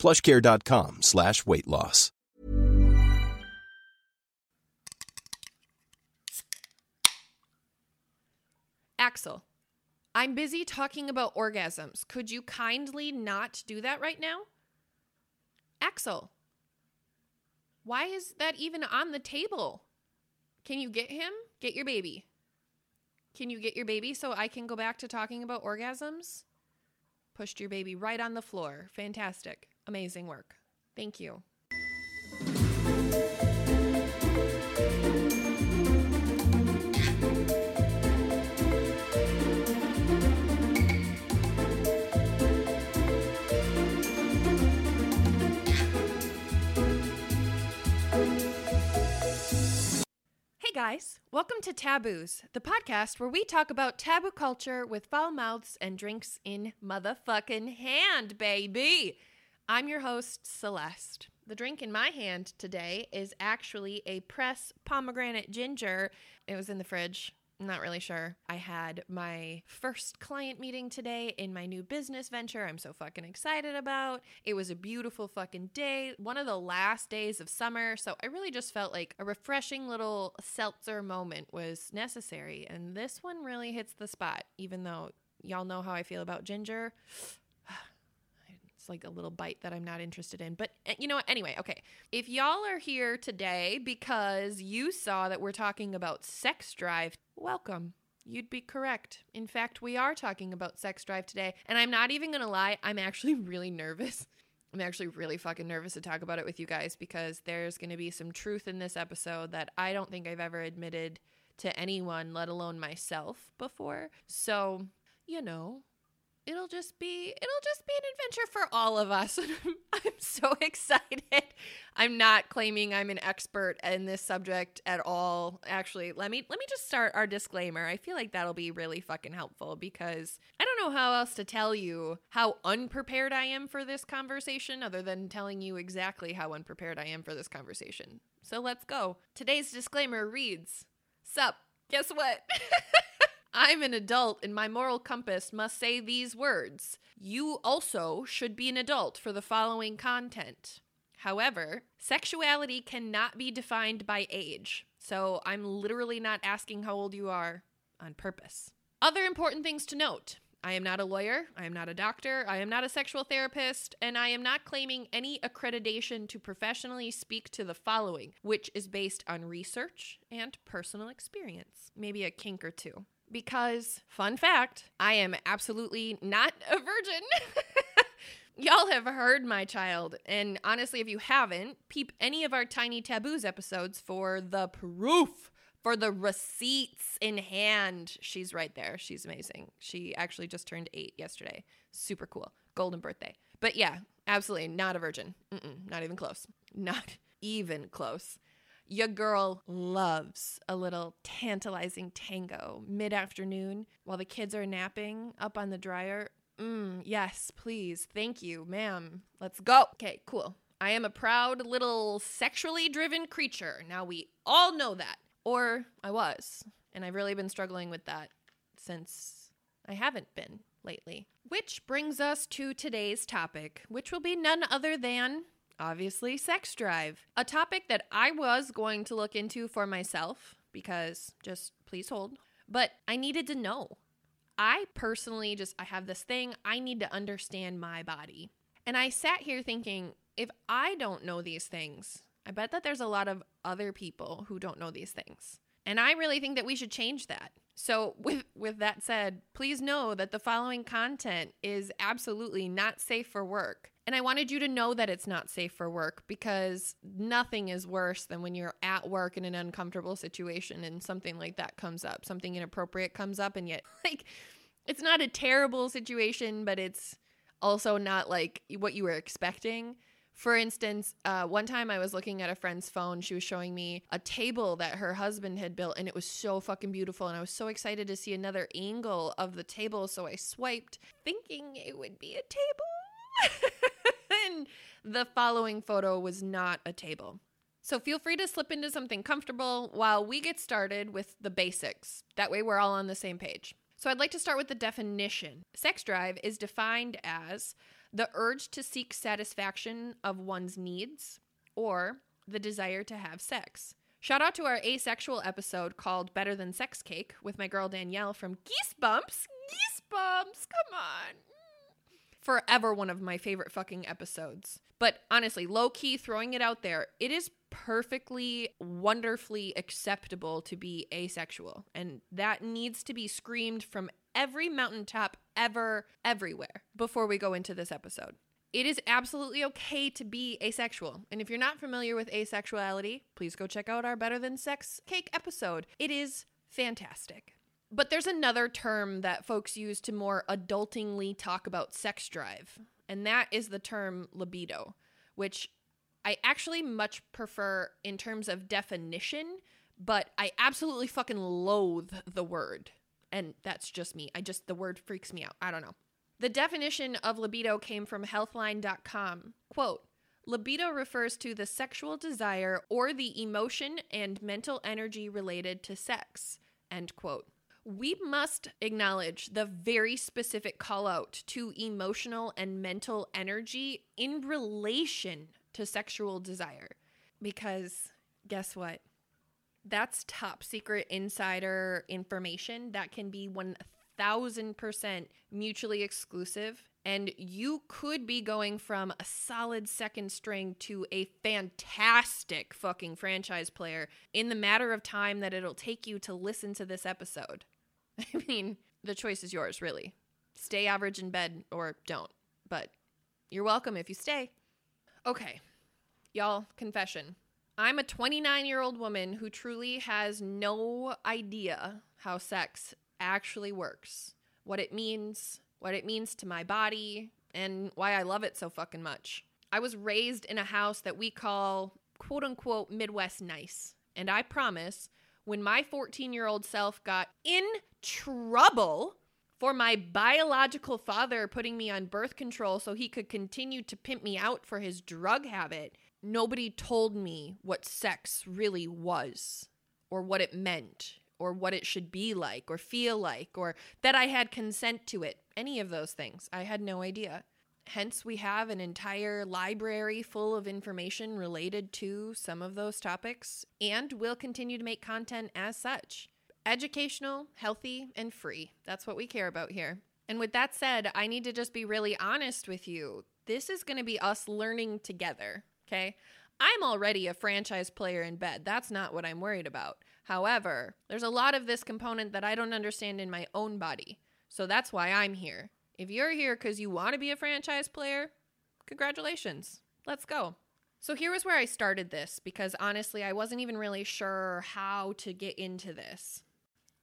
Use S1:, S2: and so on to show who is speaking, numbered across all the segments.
S1: plushcare.com slash weight loss.
S2: Axel, I'm busy talking about orgasms. Could you kindly not do that right now? Axel, why is that even on the table? Can you get him? Get your baby. Can you get your baby so I can go back to talking about orgasms? Pushed your baby right on the floor. Fantastic. Amazing work. Thank you. Hey guys, welcome to Taboos, the podcast where we talk about taboo culture with foul mouths and drinks in motherfucking hand, baby. I'm your host, Celeste. The drink in my hand today is actually a press pomegranate ginger. It was in the fridge. Not really sure. I had my first client meeting today in my new business venture. I'm so fucking excited about. It was a beautiful fucking day, one of the last days of summer. So I really just felt like a refreshing little seltzer moment was necessary. And this one really hits the spot, even though y'all know how I feel about ginger. It's like a little bite that I'm not interested in. But eh, you know what? Anyway, okay. If y'all are here today because you saw that we're talking about sex drive, welcome. You'd be correct. In fact, we are talking about sex drive today. And I'm not even going to lie, I'm actually really nervous. I'm actually really fucking nervous to talk about it with you guys because there's going to be some truth in this episode that I don't think I've ever admitted to anyone, let alone myself, before. So, you know, it'll just be it'll just be an adventure for all of us. I'm so excited. I'm not claiming i'm an expert in this subject at all. Actually let me let me just start our disclaimer. I feel like that'll be really fucking helpful because i don't know how else to tell you how unprepared i am for this conversation other than telling you exactly how unprepared i am for this conversation. So let's go. Today's disclaimer reads sup guess what I'm an adult and my moral compass must say these words. You also should be an adult for the following content. However, sexuality cannot be defined by age. So I'm literally not asking how old you are on purpose. Other important things to note. I am not a lawyer, I am not a doctor, I am not a sexual therapist, and I am not claiming any accreditation to professionally speak to the following, which is based on research and personal experience. Maybe a kink or two because, fun fact, I am absolutely not a virgin. Y'all have heard my child. And honestly, if you haven't, peep any of our Tiny Taboos episodes for the proof, for the receipts in hand. She's right there. She's amazing. She actually just turned eight yesterday. Super cool. Golden birthday. But yeah, absolutely not a virgin. Mm-mm, not even close. Not even close. Your girl loves a little tantalizing tango mid afternoon while the kids are napping up on the dryer. Mm, yes, please. Thank you, ma'am. Let's go. Okay, cool. I am a proud little sexually driven creature. Now we all know that. Or I was. And I've really been struggling with that since I haven't been lately. Which brings us to today's topic, which will be none other than obviously sex drive. A topic that I was going to look into for myself because just please hold, but I needed to know. I personally just I have this thing, I need to understand my body. And I sat here thinking, if I don't know these things, I bet that there's a lot of other people who don't know these things. And I really think that we should change that. So with with that said, please know that the following content is absolutely not safe for work. And I wanted you to know that it's not safe for work because nothing is worse than when you're at work in an uncomfortable situation and something like that comes up, something inappropriate comes up, and yet, like, it's not a terrible situation, but it's also not like what you were expecting. For instance, uh, one time I was looking at a friend's phone. She was showing me a table that her husband had built, and it was so fucking beautiful. And I was so excited to see another angle of the table. So I swiped, thinking it would be a table. and the following photo was not a table. So feel free to slip into something comfortable while we get started with the basics. That way, we're all on the same page. So I'd like to start with the definition. Sex drive is defined as the urge to seek satisfaction of one's needs or the desire to have sex. Shout out to our asexual episode called Better Than Sex Cake with my girl Danielle from Geese Bumps. Geese Bumps, come on. Forever one of my favorite fucking episodes. But honestly, low key throwing it out there, it is perfectly, wonderfully acceptable to be asexual. And that needs to be screamed from every mountaintop ever, everywhere before we go into this episode. It is absolutely okay to be asexual. And if you're not familiar with asexuality, please go check out our Better Than Sex Cake episode. It is fantastic. But there's another term that folks use to more adultingly talk about sex drive, and that is the term libido, which I actually much prefer in terms of definition, but I absolutely fucking loathe the word. And that's just me. I just, the word freaks me out. I don't know. The definition of libido came from healthline.com. Quote, Libido refers to the sexual desire or the emotion and mental energy related to sex. End quote. We must acknowledge the very specific call out to emotional and mental energy in relation to sexual desire. Because guess what? That's top secret insider information that can be 1000% mutually exclusive. And you could be going from a solid second string to a fantastic fucking franchise player in the matter of time that it'll take you to listen to this episode. I mean, the choice is yours, really. Stay average in bed or don't. But you're welcome if you stay. Okay, y'all, confession. I'm a 29 year old woman who truly has no idea how sex actually works, what it means, what it means to my body, and why I love it so fucking much. I was raised in a house that we call quote unquote Midwest nice. And I promise, when my 14 year old self got in trouble for my biological father putting me on birth control so he could continue to pimp me out for his drug habit, nobody told me what sex really was or what it meant or what it should be like or feel like or that I had consent to it. Any of those things. I had no idea. Hence, we have an entire library full of information related to some of those topics, and we'll continue to make content as such educational, healthy, and free. That's what we care about here. And with that said, I need to just be really honest with you. This is going to be us learning together, okay? I'm already a franchise player in bed. That's not what I'm worried about. However, there's a lot of this component that I don't understand in my own body. So that's why I'm here. If you're here because you want to be a franchise player, congratulations. Let's go. So here was where I started this because honestly, I wasn't even really sure how to get into this.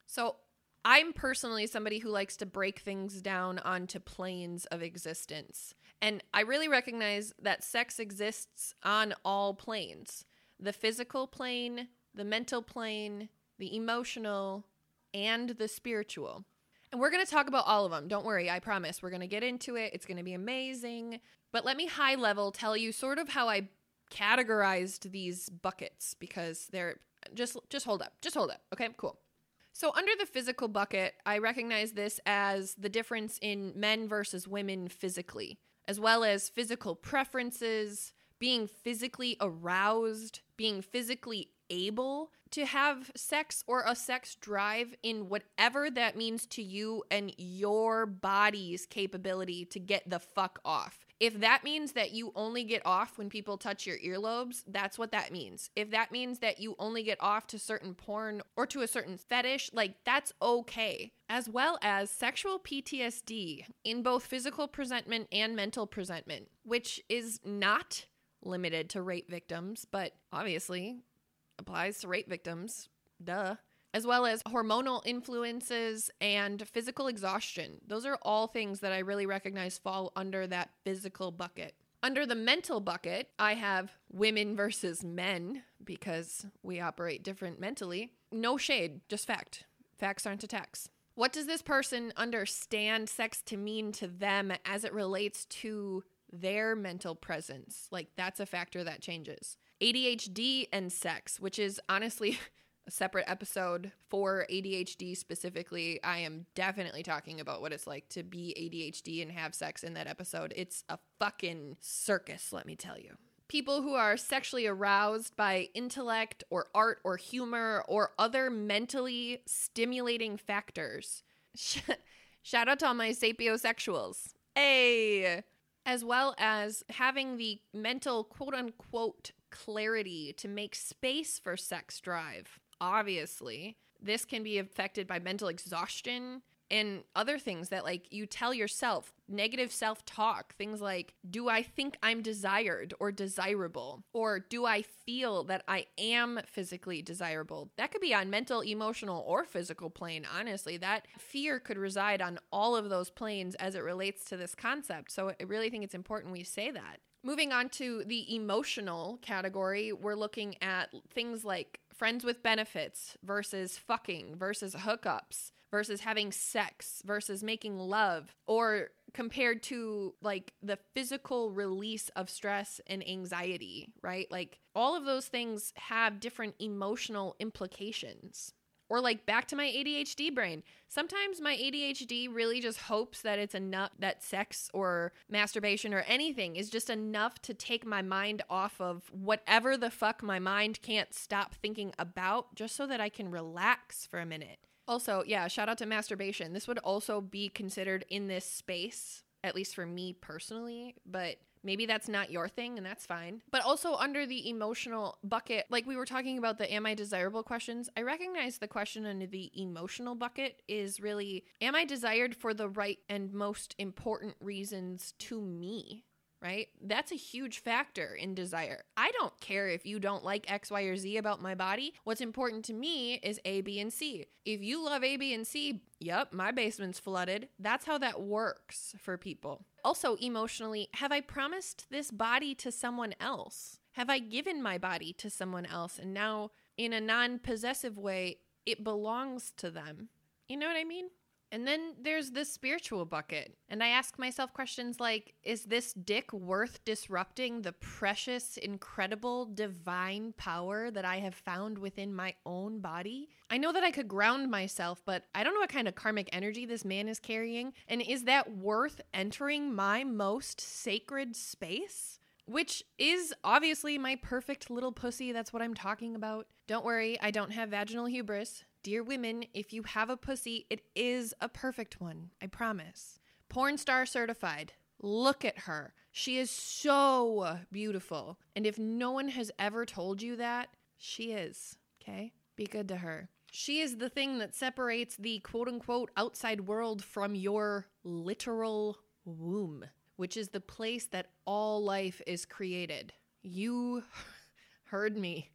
S2: So I'm personally somebody who likes to break things down onto planes of existence. And I really recognize that sex exists on all planes the physical plane, the mental plane, the emotional, and the spiritual. And we're going to talk about all of them. Don't worry, I promise. We're going to get into it. It's going to be amazing. But let me high level tell you sort of how I categorized these buckets because they're just just hold up. Just hold up. Okay, cool. So, under the physical bucket, I recognize this as the difference in men versus women physically, as well as physical preferences, being physically aroused, being physically able to have sex or a sex drive in whatever that means to you and your body's capability to get the fuck off. If that means that you only get off when people touch your earlobes, that's what that means. If that means that you only get off to certain porn or to a certain fetish, like that's okay. As well as sexual PTSD in both physical presentment and mental presentment, which is not limited to rape victims, but obviously applies to rape victims. Duh as well as hormonal influences and physical exhaustion. Those are all things that I really recognize fall under that physical bucket. Under the mental bucket, I have women versus men because we operate different mentally. No shade, just fact. Facts aren't attacks. What does this person understand sex to mean to them as it relates to their mental presence? Like, that's a factor that changes. ADHD and sex, which is honestly a separate episode for ADHD specifically. I am definitely talking about what it's like to be ADHD and have sex in that episode. It's a fucking circus, let me tell you people who are sexually aroused by intellect or art or humor or other mentally stimulating factors. Shout out to all my sapiosexuals. Hey! As well as having the mental quote unquote clarity to make space for sex drive. Obviously, this can be affected by mental exhaustion, and other things that like you tell yourself negative self-talk things like do i think i'm desired or desirable? or do i feel that i am physically desirable? That could be on mental emotional or physical plane honestly. That fear could reside on all of those planes as it relates to this concept. So i really think it's important we say that moving on to the emotional category we're looking at things like friends with benefits versus fucking versus hookups versus having sex versus making love or compared to like the physical release of stress and anxiety, right? Like all of those things have different emotional implications. Or like back to my ADHD brain. Sometimes my ADHD really just hopes that it's enough that sex or masturbation or anything is just enough to take my mind off of whatever the fuck my mind can't stop thinking about just so that I can relax for a minute. Also, yeah, shout out to masturbation. This would also be considered in this space, at least for me personally, but maybe that's not your thing and that's fine. But also under the emotional bucket, like we were talking about the am I desirable questions, I recognize the question under the emotional bucket is really am I desired for the right and most important reasons to me? Right? That's a huge factor in desire. I don't care if you don't like X, Y, or Z about my body. What's important to me is A, B, and C. If you love A, B, and C, yep, my basement's flooded. That's how that works for people. Also, emotionally, have I promised this body to someone else? Have I given my body to someone else? And now, in a non possessive way, it belongs to them. You know what I mean? And then there's the spiritual bucket. And I ask myself questions like Is this dick worth disrupting the precious, incredible, divine power that I have found within my own body? I know that I could ground myself, but I don't know what kind of karmic energy this man is carrying. And is that worth entering my most sacred space? Which is obviously my perfect little pussy. That's what I'm talking about. Don't worry, I don't have vaginal hubris. Dear women, if you have a pussy, it is a perfect one. I promise. Porn star certified. Look at her. She is so beautiful. And if no one has ever told you that, she is. Okay? Be good to her. She is the thing that separates the quote unquote outside world from your literal womb, which is the place that all life is created. You heard me.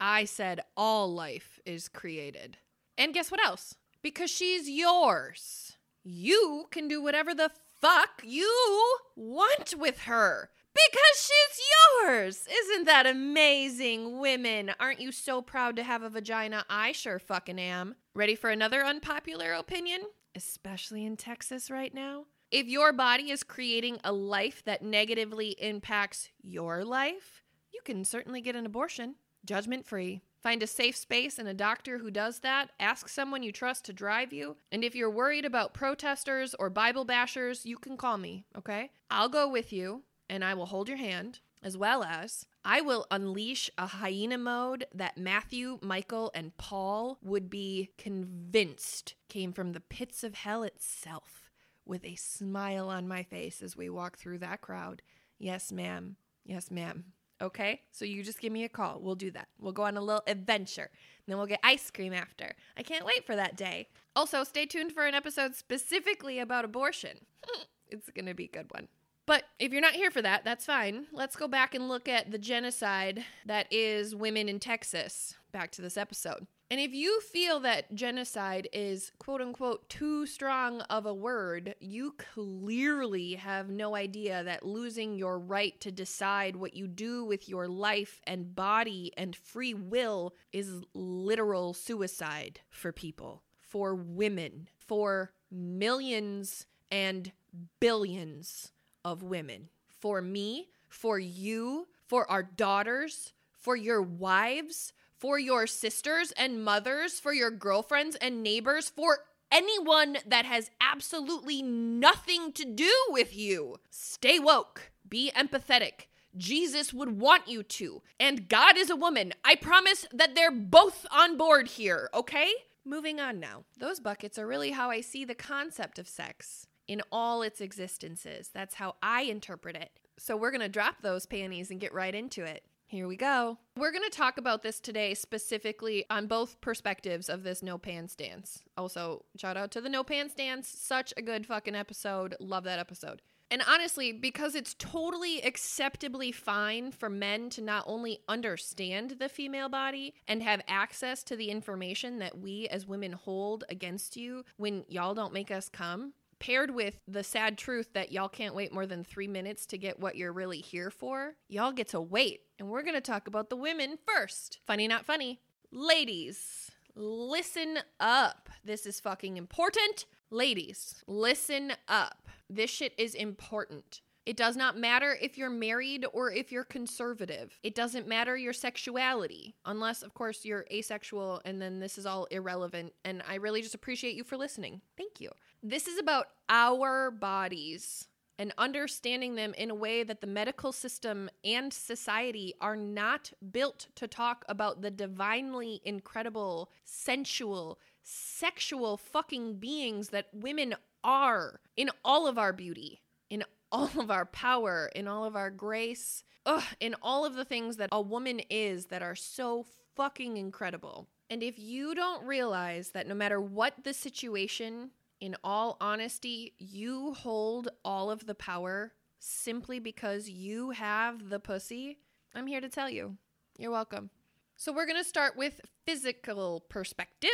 S2: I said all life is created. And guess what else? Because she's yours. You can do whatever the fuck you want with her. Because she's yours. Isn't that amazing, women? Aren't you so proud to have a vagina? I sure fucking am. Ready for another unpopular opinion? Especially in Texas right now. If your body is creating a life that negatively impacts your life, you can certainly get an abortion judgment free. Find a safe space and a doctor who does that. Ask someone you trust to drive you. And if you're worried about protesters or Bible bashers, you can call me, okay? I'll go with you and I will hold your hand, as well as I will unleash a hyena mode that Matthew, Michael, and Paul would be convinced came from the pits of hell itself, with a smile on my face as we walk through that crowd. Yes, ma'am. Yes, ma'am. Okay? So you just give me a call. We'll do that. We'll go on a little adventure. And then we'll get ice cream after. I can't wait for that day. Also, stay tuned for an episode specifically about abortion. it's going to be a good one. But if you're not here for that, that's fine. Let's go back and look at the genocide that is women in Texas. Back to this episode. And if you feel that genocide is quote unquote too strong of a word, you clearly have no idea that losing your right to decide what you do with your life and body and free will is literal suicide for people, for women, for millions and billions of women. For me, for you, for our daughters, for your wives, for your sisters and mothers, for your girlfriends and neighbors, for anyone that has absolutely nothing to do with you. Stay woke, be empathetic. Jesus would want you to. And God is a woman. I promise that they're both on board here, okay? Moving on now. Those buckets are really how I see the concept of sex in all its existences. That's how I interpret it. So we're going to drop those panties and get right into it. Here we go. We're going to talk about this today specifically on both perspectives of this no pants dance. Also, shout out to the no pants dance. Such a good fucking episode. Love that episode. And honestly, because it's totally acceptably fine for men to not only understand the female body and have access to the information that we as women hold against you when y'all don't make us come, paired with the sad truth that y'all can't wait more than three minutes to get what you're really here for, y'all get to wait. And we're going to talk about the women first. Funny, not funny. Ladies, listen up. This is fucking important. Ladies, listen up. This shit is important. It does not matter if you're married or if you're conservative. It doesn't matter your sexuality, unless, of course, you're asexual, and then this is all irrelevant. And I really just appreciate you for listening. Thank you. This is about our bodies and understanding them in a way that the medical system and society are not built to talk about the divinely incredible, sensual, sexual fucking beings that women are in all of our beauty, in all of our power, in all of our grace, ugh, in all of the things that a woman is that are so fucking incredible. And if you don't realize that no matter what the situation, in all honesty, you hold all of the power simply because you have the pussy, I'm here to tell you. You're welcome. So, we're going to start with physical perspective.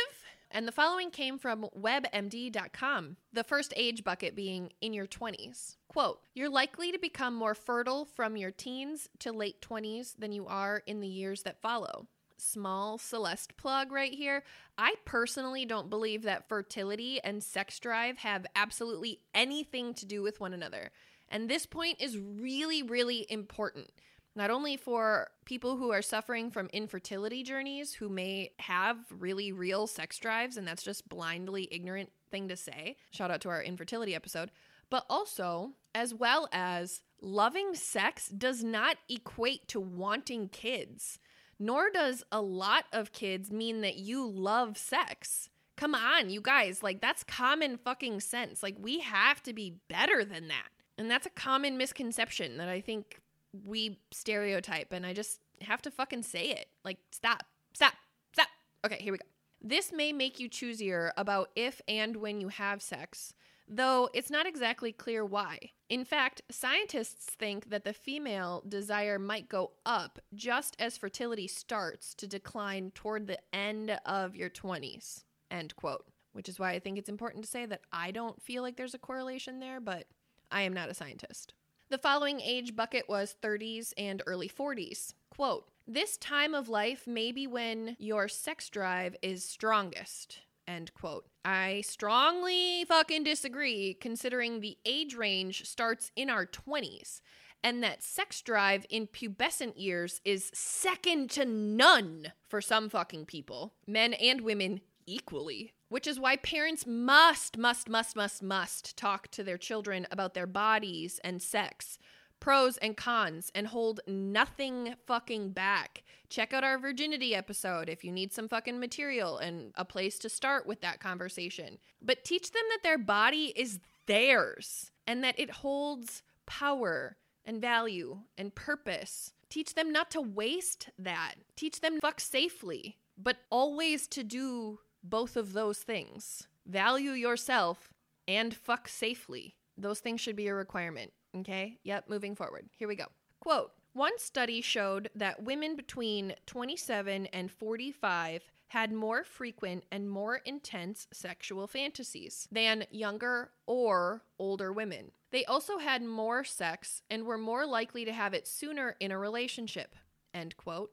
S2: And the following came from webmd.com, the first age bucket being in your 20s. Quote, you're likely to become more fertile from your teens to late 20s than you are in the years that follow. Small Celeste plug right here. I personally don't believe that fertility and sex drive have absolutely anything to do with one another. And this point is really, really important not only for people who are suffering from infertility journeys who may have really real sex drives and that's just blindly ignorant thing to say shout out to our infertility episode but also as well as loving sex does not equate to wanting kids nor does a lot of kids mean that you love sex come on you guys like that's common fucking sense like we have to be better than that and that's a common misconception that i think we stereotype and I just have to fucking say it. Like, stop, stop, stop. Okay, here we go. This may make you choosier about if and when you have sex, though it's not exactly clear why. In fact, scientists think that the female desire might go up just as fertility starts to decline toward the end of your 20s. End quote. Which is why I think it's important to say that I don't feel like there's a correlation there, but I am not a scientist. The following age bucket was 30s and early 40s. Quote, this time of life may be when your sex drive is strongest. End quote. I strongly fucking disagree, considering the age range starts in our 20s and that sex drive in pubescent years is second to none for some fucking people, men and women equally which is why parents must, must, must, must, must talk to their children about their bodies and sex, pros and cons, and hold nothing fucking back. Check out our virginity episode if you need some fucking material and a place to start with that conversation. But teach them that their body is theirs and that it holds power and value and purpose. Teach them not to waste that. Teach them fuck safely, but always to do both of those things. Value yourself and fuck safely. Those things should be a requirement. Okay? Yep, moving forward. Here we go. Quote One study showed that women between 27 and 45 had more frequent and more intense sexual fantasies than younger or older women. They also had more sex and were more likely to have it sooner in a relationship. End quote.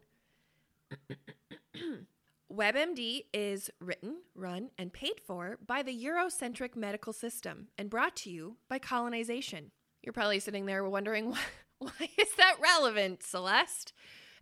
S2: WebMD is written, run, and paid for by the Eurocentric medical system and brought to you by colonization. You're probably sitting there wondering why, why is that relevant, Celeste?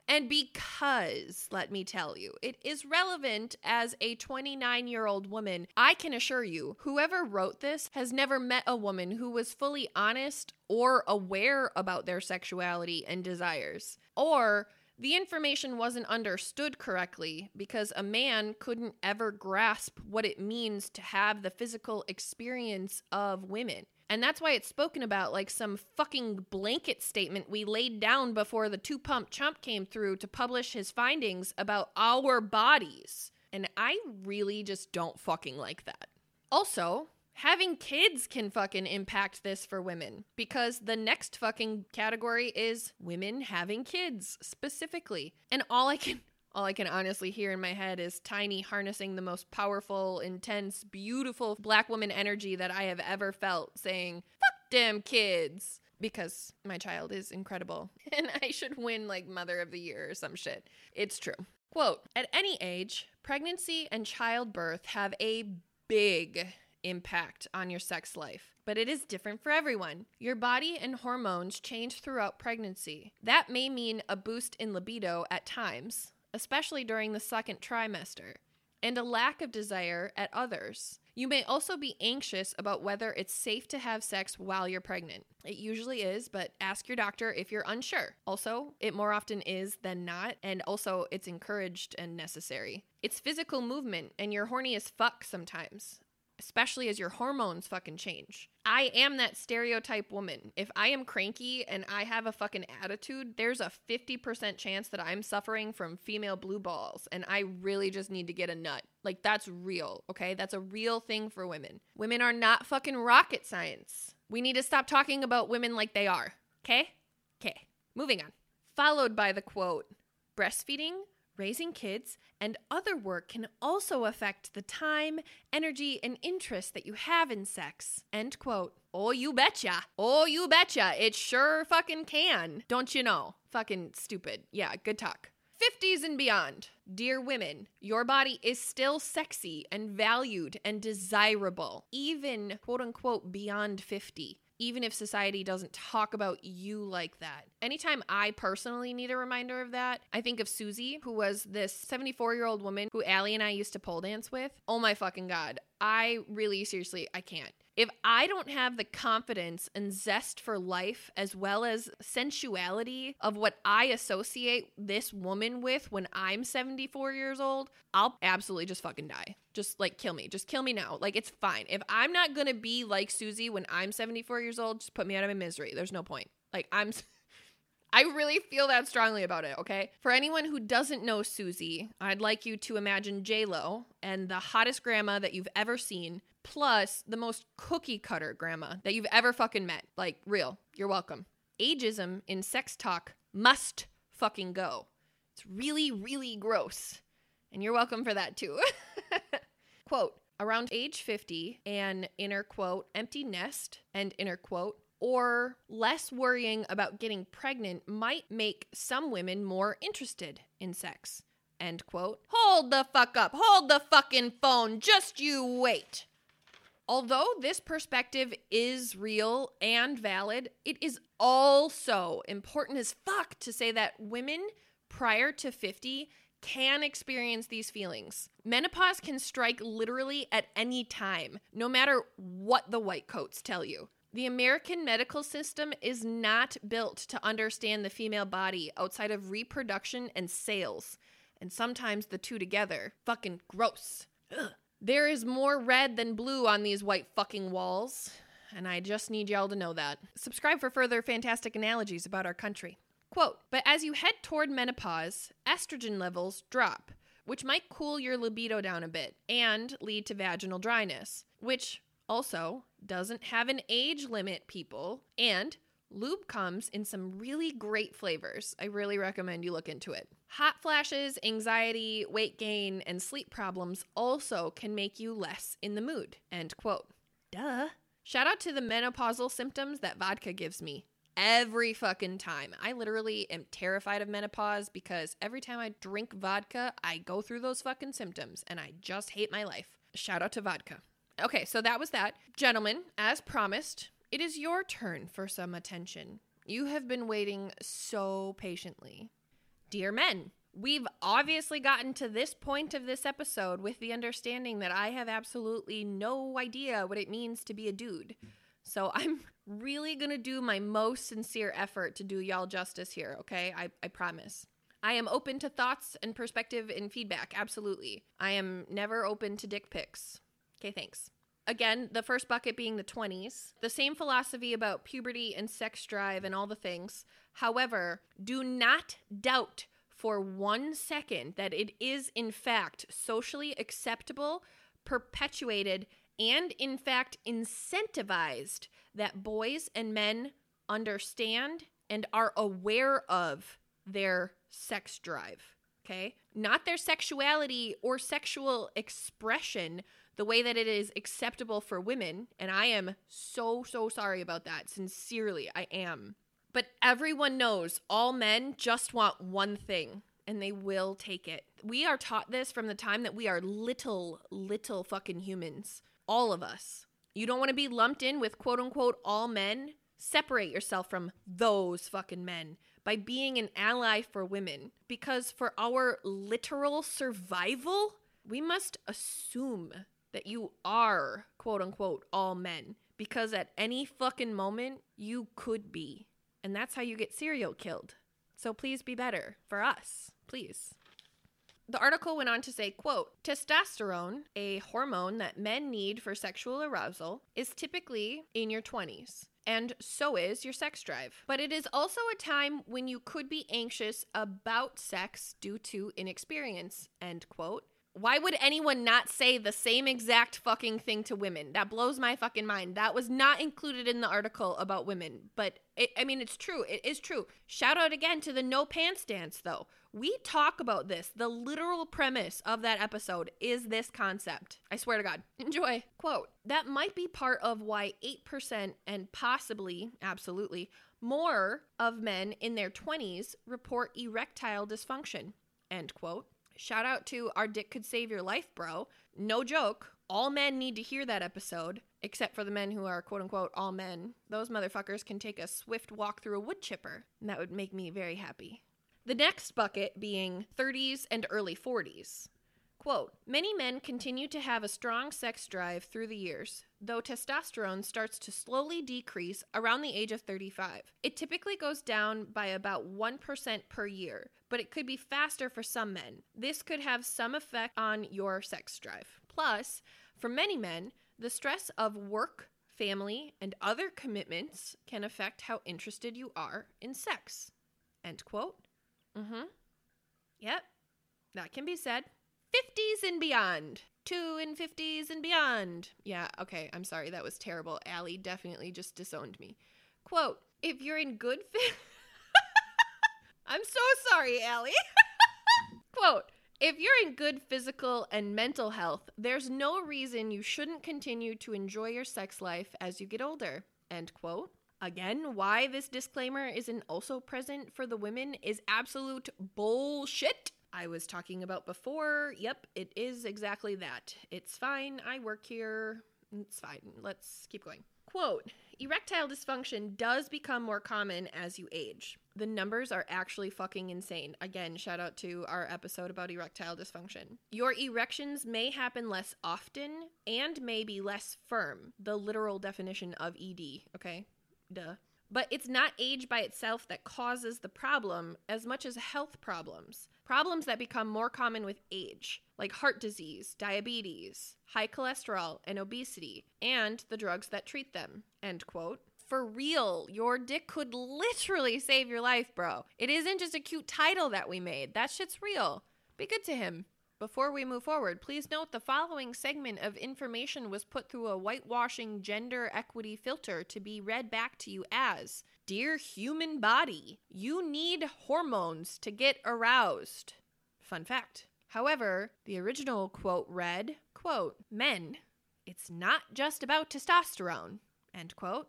S2: And because, let me tell you, it is relevant as a 29 year old woman, I can assure you, whoever wrote this has never met a woman who was fully honest or aware about their sexuality and desires. Or the information wasn't understood correctly because a man couldn't ever grasp what it means to have the physical experience of women. And that's why it's spoken about like some fucking blanket statement we laid down before the two pump chump came through to publish his findings about our bodies. And I really just don't fucking like that. Also, having kids can fucking impact this for women because the next fucking category is women having kids specifically. And all I can all I can honestly hear in my head is Tiny harnessing the most powerful, intense, beautiful black woman energy that I have ever felt saying, fuck them kids. Because my child is incredible and I should win like Mother of the Year or some shit. It's true. Quote At any age, pregnancy and childbirth have a big impact on your sex life, but it is different for everyone. Your body and hormones change throughout pregnancy. That may mean a boost in libido at times, especially during the second trimester, and a lack of desire at others. You may also be anxious about whether it's safe to have sex while you're pregnant. It usually is, but ask your doctor if you're unsure. Also, it more often is than not, and also it's encouraged and necessary. It's physical movement, and you're horny as fuck sometimes especially as your hormones fucking change. I am that stereotype woman. If I am cranky and I have a fucking attitude, there's a 50% chance that I'm suffering from female blue balls and I really just need to get a nut. Like, that's real, okay? That's a real thing for women. Women are not fucking rocket science. We need to stop talking about women like they are, okay? Okay, moving on. Followed by the quote breastfeeding Raising kids and other work can also affect the time, energy, and interest that you have in sex. End quote. Oh, you betcha. Oh, you betcha. It sure fucking can. Don't you know? Fucking stupid. Yeah, good talk. 50s and beyond. Dear women, your body is still sexy and valued and desirable, even quote unquote beyond 50 even if society doesn't talk about you like that. Anytime I personally need a reminder of that, I think of Susie, who was this 74 year old woman who Allie and I used to pole dance with. Oh my fucking God. I really, seriously, I can't if I don't have the confidence and zest for life as well as sensuality of what I associate this woman with when I'm 74 years old, I'll absolutely just fucking die. Just like kill me. Just kill me now. Like it's fine. If I'm not to be like Susie when I'm 74 years old, just put me out of my misery. There's no point. Like I'm I really feel that strongly about it, okay? For anyone who doesn't know Susie, I'd like you to imagine J-Lo and the hottest grandma that you've ever seen plus the most cookie cutter grandma that you've ever fucking met. Like, real. You're welcome. Ageism in sex talk must fucking go. It's really, really gross. And you're welcome for that too. quote, around age 50, an inner quote, empty nest, and inner quote, or less worrying about getting pregnant might make some women more interested in sex. End quote. Hold the fuck up. Hold the fucking phone. Just you wait. Although this perspective is real and valid, it is also important as fuck to say that women prior to 50 can experience these feelings. Menopause can strike literally at any time, no matter what the white coats tell you. The American medical system is not built to understand the female body outside of reproduction and sales, and sometimes the two together. Fucking gross. Ugh. There is more red than blue on these white fucking walls, and I just need y'all to know that. Subscribe for further fantastic analogies about our country. Quote, but as you head toward menopause, estrogen levels drop, which might cool your libido down a bit and lead to vaginal dryness, which also doesn't have an age limit, people, and lube comes in some really great flavors. I really recommend you look into it. Hot flashes, anxiety, weight gain, and sleep problems also can make you less in the mood. End quote. Duh. Shout out to the menopausal symptoms that vodka gives me every fucking time. I literally am terrified of menopause because every time I drink vodka, I go through those fucking symptoms and I just hate my life. Shout out to vodka. Okay, so that was that. Gentlemen, as promised, it is your turn for some attention. You have been waiting so patiently. Dear men, we've obviously gotten to this point of this episode with the understanding that I have absolutely no idea what it means to be a dude. So I'm really gonna do my most sincere effort to do y'all justice here, okay? I, I promise. I am open to thoughts and perspective and feedback, absolutely. I am never open to dick pics. Okay, thanks. Again, the first bucket being the 20s. The same philosophy about puberty and sex drive and all the things. However, do not doubt for one second that it is, in fact, socially acceptable, perpetuated, and in fact incentivized that boys and men understand and are aware of their sex drive. Okay? Not their sexuality or sexual expression the way that it is acceptable for women. And I am so, so sorry about that. Sincerely, I am. But everyone knows all men just want one thing and they will take it. We are taught this from the time that we are little, little fucking humans. All of us. You don't want to be lumped in with quote unquote all men. Separate yourself from those fucking men by being an ally for women. Because for our literal survival, we must assume that you are quote unquote all men. Because at any fucking moment, you could be. And that's how you get serial killed. So please be better for us, please. The article went on to say, quote, testosterone, a hormone that men need for sexual arousal, is typically in your 20s. And so is your sex drive. But it is also a time when you could be anxious about sex due to inexperience, end quote. Why would anyone not say the same exact fucking thing to women? That blows my fucking mind. That was not included in the article about women, but it, I mean, it's true. It is true. Shout out again to the no pants dance, though. We talk about this. The literal premise of that episode is this concept. I swear to God. Enjoy. Quote That might be part of why 8% and possibly, absolutely, more of men in their 20s report erectile dysfunction. End quote. Shout out to Our Dick Could Save Your Life, bro. No joke. All men need to hear that episode, except for the men who are quote unquote all men. Those motherfuckers can take a swift walk through a wood chipper, and that would make me very happy. The next bucket being 30s and early 40s. Quote Many men continue to have a strong sex drive through the years, though testosterone starts to slowly decrease around the age of 35. It typically goes down by about 1% per year, but it could be faster for some men. This could have some effect on your sex drive. Plus, for many men, the stress of work, family, and other commitments can affect how interested you are in sex. End quote. Mm hmm. Yep, that can be said. 50s and beyond. Two and 50s and beyond. Yeah, okay, I'm sorry, that was terrible. Allie definitely just disowned me. Quote, if you're in good fit. I'm so sorry, Allie. Quote, if you're in good physical and mental health, there's no reason you shouldn't continue to enjoy your sex life as you get older. End quote. Again, why this disclaimer isn't also present for the women is absolute bullshit. I was talking about before. Yep, it is exactly that. It's fine. I work here. It's fine. Let's keep going. Quote Erectile dysfunction does become more common as you age. The numbers are actually fucking insane. Again, shout out to our episode about erectile dysfunction. Your erections may happen less often and may be less firm. The literal definition of ED, okay? Duh. But it's not age by itself that causes the problem as much as health problems. Problems that become more common with age, like heart disease, diabetes, high cholesterol, and obesity, and the drugs that treat them. End quote. For real, your dick could literally save your life, bro. It isn't just a cute title that we made. That shit's real. Be good to him. Before we move forward, please note the following segment of information was put through a whitewashing gender equity filter to be read back to you as Dear human body, you need hormones to get aroused. Fun fact. However, the original quote read, quote, Men, it's not just about testosterone, end quote.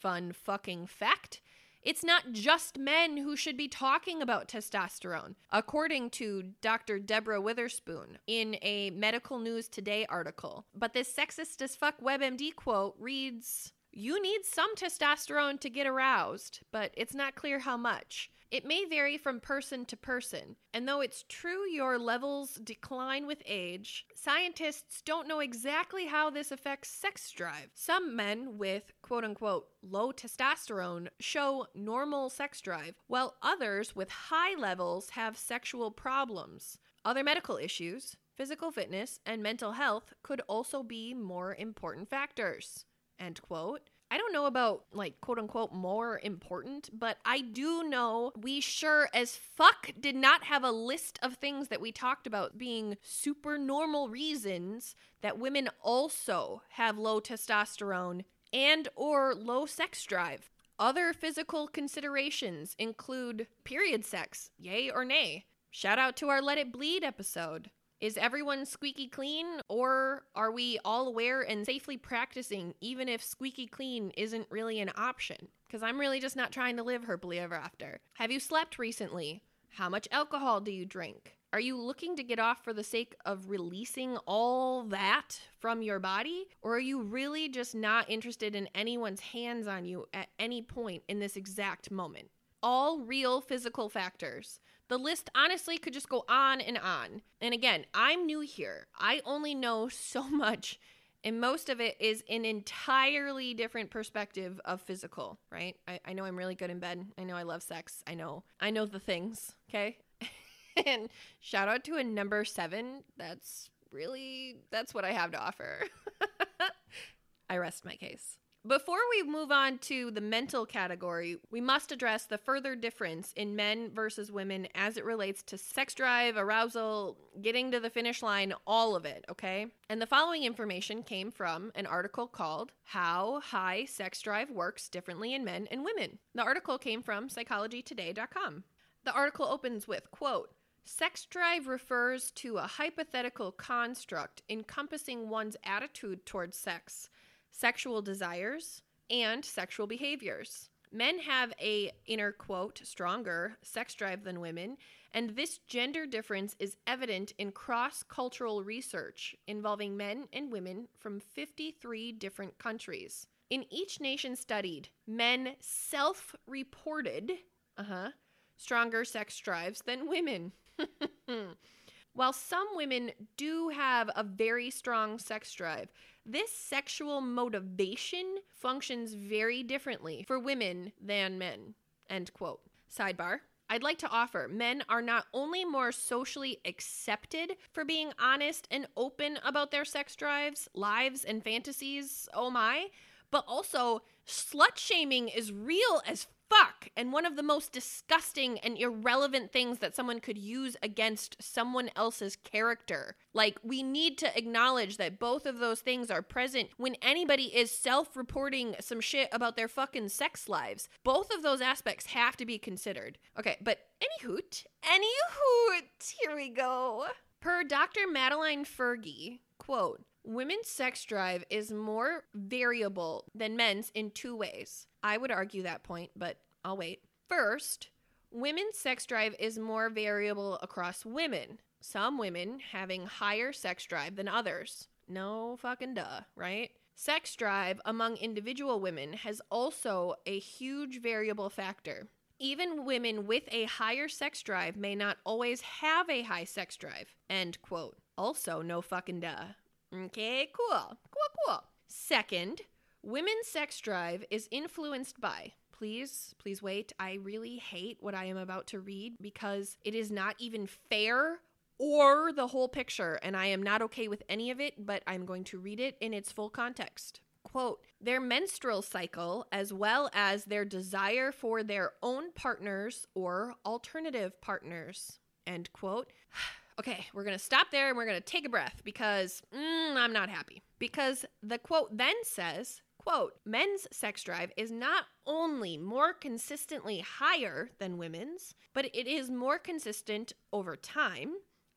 S2: Fun fucking fact. It's not just men who should be talking about testosterone, according to Dr. Deborah Weatherspoon in a Medical News Today article. But this sexist as fuck WebMD quote reads You need some testosterone to get aroused, but it's not clear how much. It may vary from person to person, and though it's true your levels decline with age, scientists don't know exactly how this affects sex drive. Some men with quote unquote low testosterone show normal sex drive, while others with high levels have sexual problems. Other medical issues, physical fitness, and mental health could also be more important factors. End quote. I don't know about like quote unquote more important, but I do know we sure as fuck did not have a list of things that we talked about being super normal reasons that women also have low testosterone and or low sex drive. Other physical considerations include period sex, yay or nay. Shout out to our Let It Bleed episode. Is everyone squeaky clean, or are we all aware and safely practicing, even if squeaky clean isn't really an option? Because I'm really just not trying to live happily ever after. Have you slept recently? How much alcohol do you drink? Are you looking to get off for the sake of releasing all that from your body? Or are you really just not interested in anyone's hands on you at any point in this exact moment? All real physical factors. The list honestly could just go on and on. And again, I'm new here. I only know so much, and most of it is an entirely different perspective of physical, right? I, I know I'm really good in bed. I know I love sex. I know I know the things, okay? and shout out to a number seven. That's really that's what I have to offer. I rest my case. Before we move on to the mental category, we must address the further difference in men versus women as it relates to sex drive, arousal, getting to the finish line, all of it, okay? And the following information came from an article called How High Sex Drive Works Differently in Men and Women. The article came from psychologytoday.com. The article opens with, quote, Sex drive refers to a hypothetical construct encompassing one's attitude towards sex sexual desires, and sexual behaviors. Men have a inner quote stronger sex drive than women, and this gender difference is evident in cross-cultural research involving men and women from 53 different countries. In each nation studied, men self-reported, uh-huh, stronger sex drives than women. While some women do have a very strong sex drive, this sexual motivation functions very differently for women than men. End quote. Sidebar. I'd like to offer men are not only more socially accepted for being honest and open about their sex drives, lives, and fantasies, oh my, but also slut shaming is real as fuck and one of the most disgusting and irrelevant things that someone could use against someone else's character. Like, we need to acknowledge that both of those things are present when anybody is self reporting some shit about their fucking sex lives. Both of those aspects have to be considered. Okay, but any hoot, any hoot, here we go. Per Dr. Madeline Fergie, quote, Women's sex drive is more variable than men's in two ways. I would argue that point, but I'll wait. First, women's sex drive is more variable across women, some women having higher sex drive than others. No fucking duh, right? Sex drive among individual women has also a huge variable factor. Even women with a higher sex drive may not always have a high sex drive. End quote. Also, no fucking duh. Okay, cool. Cool, cool. Second, women's sex drive is influenced by. Please, please wait. I really hate what I am about to read because it is not even fair or the whole picture, and I am not okay with any of it, but I'm going to read it in its full context. Quote, their menstrual cycle, as well as their desire for their own partners or alternative partners. End quote. Okay, we're going to stop there and we're going to take a breath because mm, I'm not happy. Because the quote then says, quote, men's sex drive is not only more consistently higher than women's, but it is more consistent over time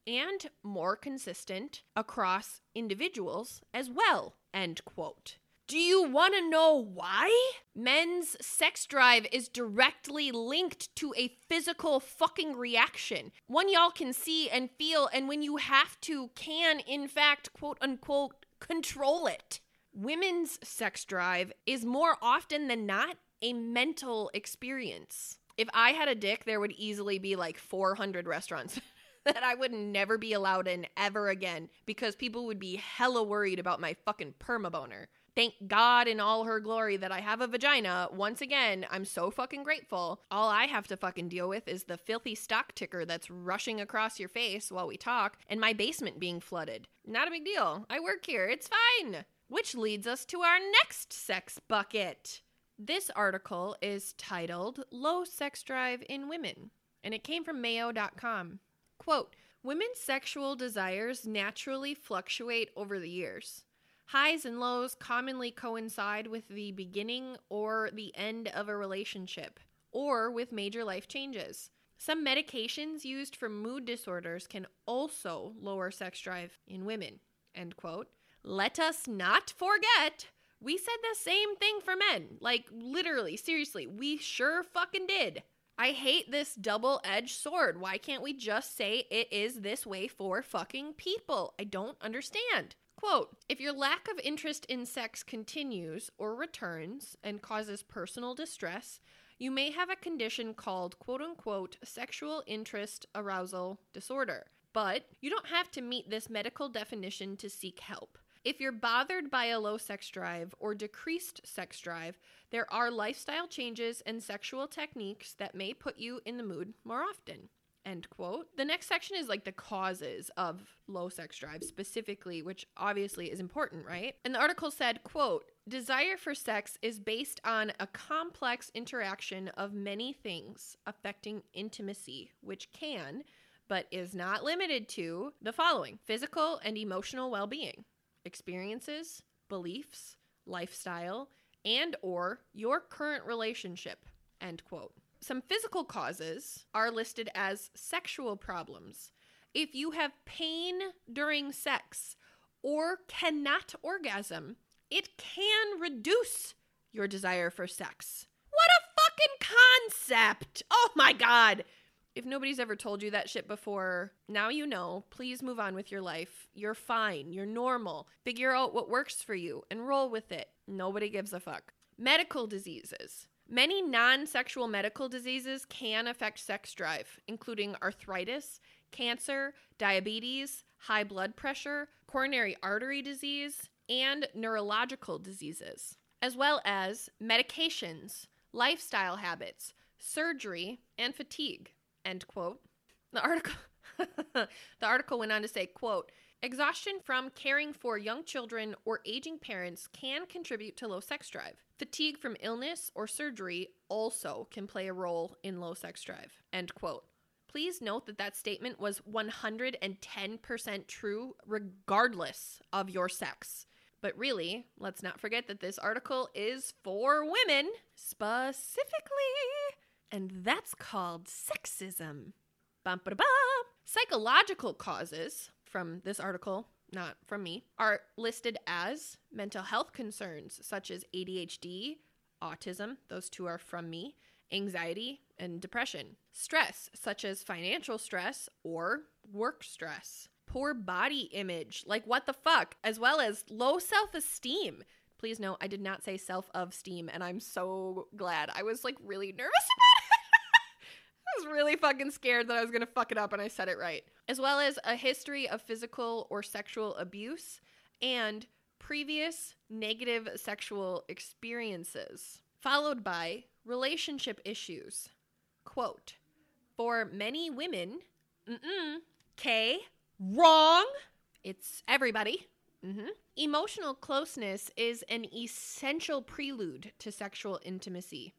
S2: and more consistent across individuals as well, end quote. Do you want to know why? Men's sex drive is directly linked to a physical fucking reaction. One y'all can see and feel, and when you have to, can in fact, quote unquote, control it. Women's sex drive is more often than not a mental experience. If I had a dick, there would easily be like 400 restaurants. that I would never be allowed in ever again because people would be hella worried about my fucking perma boner. Thank God in all her glory that I have a vagina. Once again, I'm so fucking grateful. All I have to fucking deal with is the filthy stock ticker that's rushing across your face while we talk and my basement being flooded. Not a big deal. I work here. It's fine. Which leads us to our next sex bucket. This article is titled Low Sex Drive in Women, and it came from Mayo.com. Quote Women's sexual desires naturally fluctuate over the years. Highs and lows commonly coincide with the beginning or the end of a relationship, or with major life changes. Some medications used for mood disorders can also lower sex drive in women. End quote. Let us not forget, we said the same thing for men. Like, literally, seriously, we sure fucking did. I hate this double edged sword. Why can't we just say it is this way for fucking people? I don't understand. Quote If your lack of interest in sex continues or returns and causes personal distress, you may have a condition called quote unquote sexual interest arousal disorder. But you don't have to meet this medical definition to seek help. If you're bothered by a low sex drive or decreased sex drive, there are lifestyle changes and sexual techniques that may put you in the mood more often. End quote. The next section is like the causes of low sex drive specifically, which obviously is important, right? And the article said, quote, desire for sex is based on a complex interaction of many things affecting intimacy, which can, but is not limited to, the following physical and emotional well being, experiences, beliefs, lifestyle, and or your current relationship end quote some physical causes are listed as sexual problems. If you have pain during sex or cannot orgasm, it can reduce your desire for sex. What a fucking concept! Oh my god! If nobody's ever told you that shit before, now you know. Please move on with your life. You're fine. You're normal. Figure out what works for you and roll with it. Nobody gives a fuck. Medical diseases. Many non sexual medical diseases can affect sex drive, including arthritis, cancer, diabetes, high blood pressure, coronary artery disease, and neurological diseases, as well as medications, lifestyle habits, surgery, and fatigue. End quote. The article the article went on to say, quote, Exhaustion from caring for young children or aging parents can contribute to low sex drive. Fatigue from illness or surgery also can play a role in low sex drive. End quote. Please note that that statement was 110% true regardless of your sex. But really, let's not forget that this article is for women specifically, and that's called sexism. Bum, ba, Psychological causes from this article, not from me, are listed as mental health concerns such as ADHD, autism, those two are from me, anxiety, and depression. Stress, such as financial stress or work stress. Poor body image, like what the fuck, as well as low self esteem. Please note, I did not say self of steam, and I'm so glad. I was like really nervous about was really fucking scared that I was gonna fuck it up, and I said it right as well as a history of physical or sexual abuse and previous negative sexual experiences, followed by relationship issues. Quote For many women, mm K, wrong. It's everybody. Mm-hmm. Emotional closeness is an essential prelude to sexual intimacy.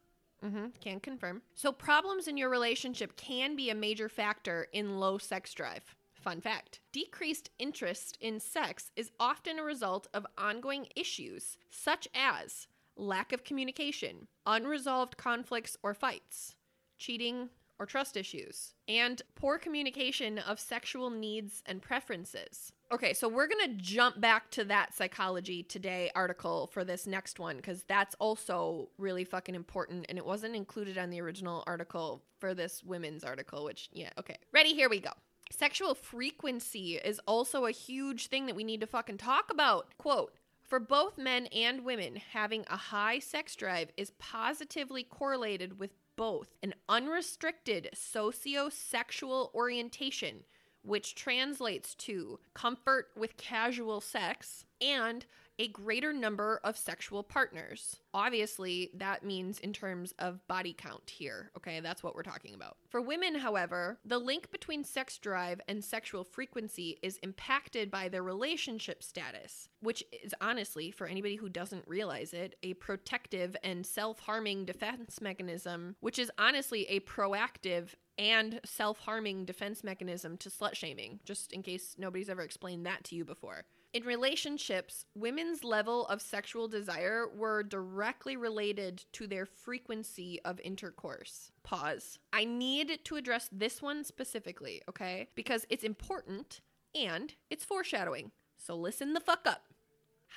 S2: Mm-hmm. Can confirm. So, problems in your relationship can be a major factor in low sex drive. Fun fact decreased interest in sex is often a result of ongoing issues such as lack of communication, unresolved conflicts or fights, cheating or trust issues, and poor communication of sexual needs and preferences. Okay, so we're gonna jump back to that Psychology Today article for this next one because that's also really fucking important and it wasn't included on the original article for this women's article, which, yeah, okay. Ready? Here we go. Sexual frequency is also a huge thing that we need to fucking talk about. Quote, for both men and women, having a high sex drive is positively correlated with both an unrestricted socio-sexual orientation, which translates to comfort with casual sex, and a greater number of sexual partners. Obviously, that means in terms of body count here, okay? That's what we're talking about. For women, however, the link between sex drive and sexual frequency is impacted by their relationship status, which is honestly, for anybody who doesn't realize it, a protective and self harming defense mechanism, which is honestly a proactive and self harming defense mechanism to slut shaming, just in case nobody's ever explained that to you before. In relationships, women's level of sexual desire were directly related to their frequency of intercourse. Pause. I need to address this one specifically, okay? Because it's important and it's foreshadowing. So listen the fuck up.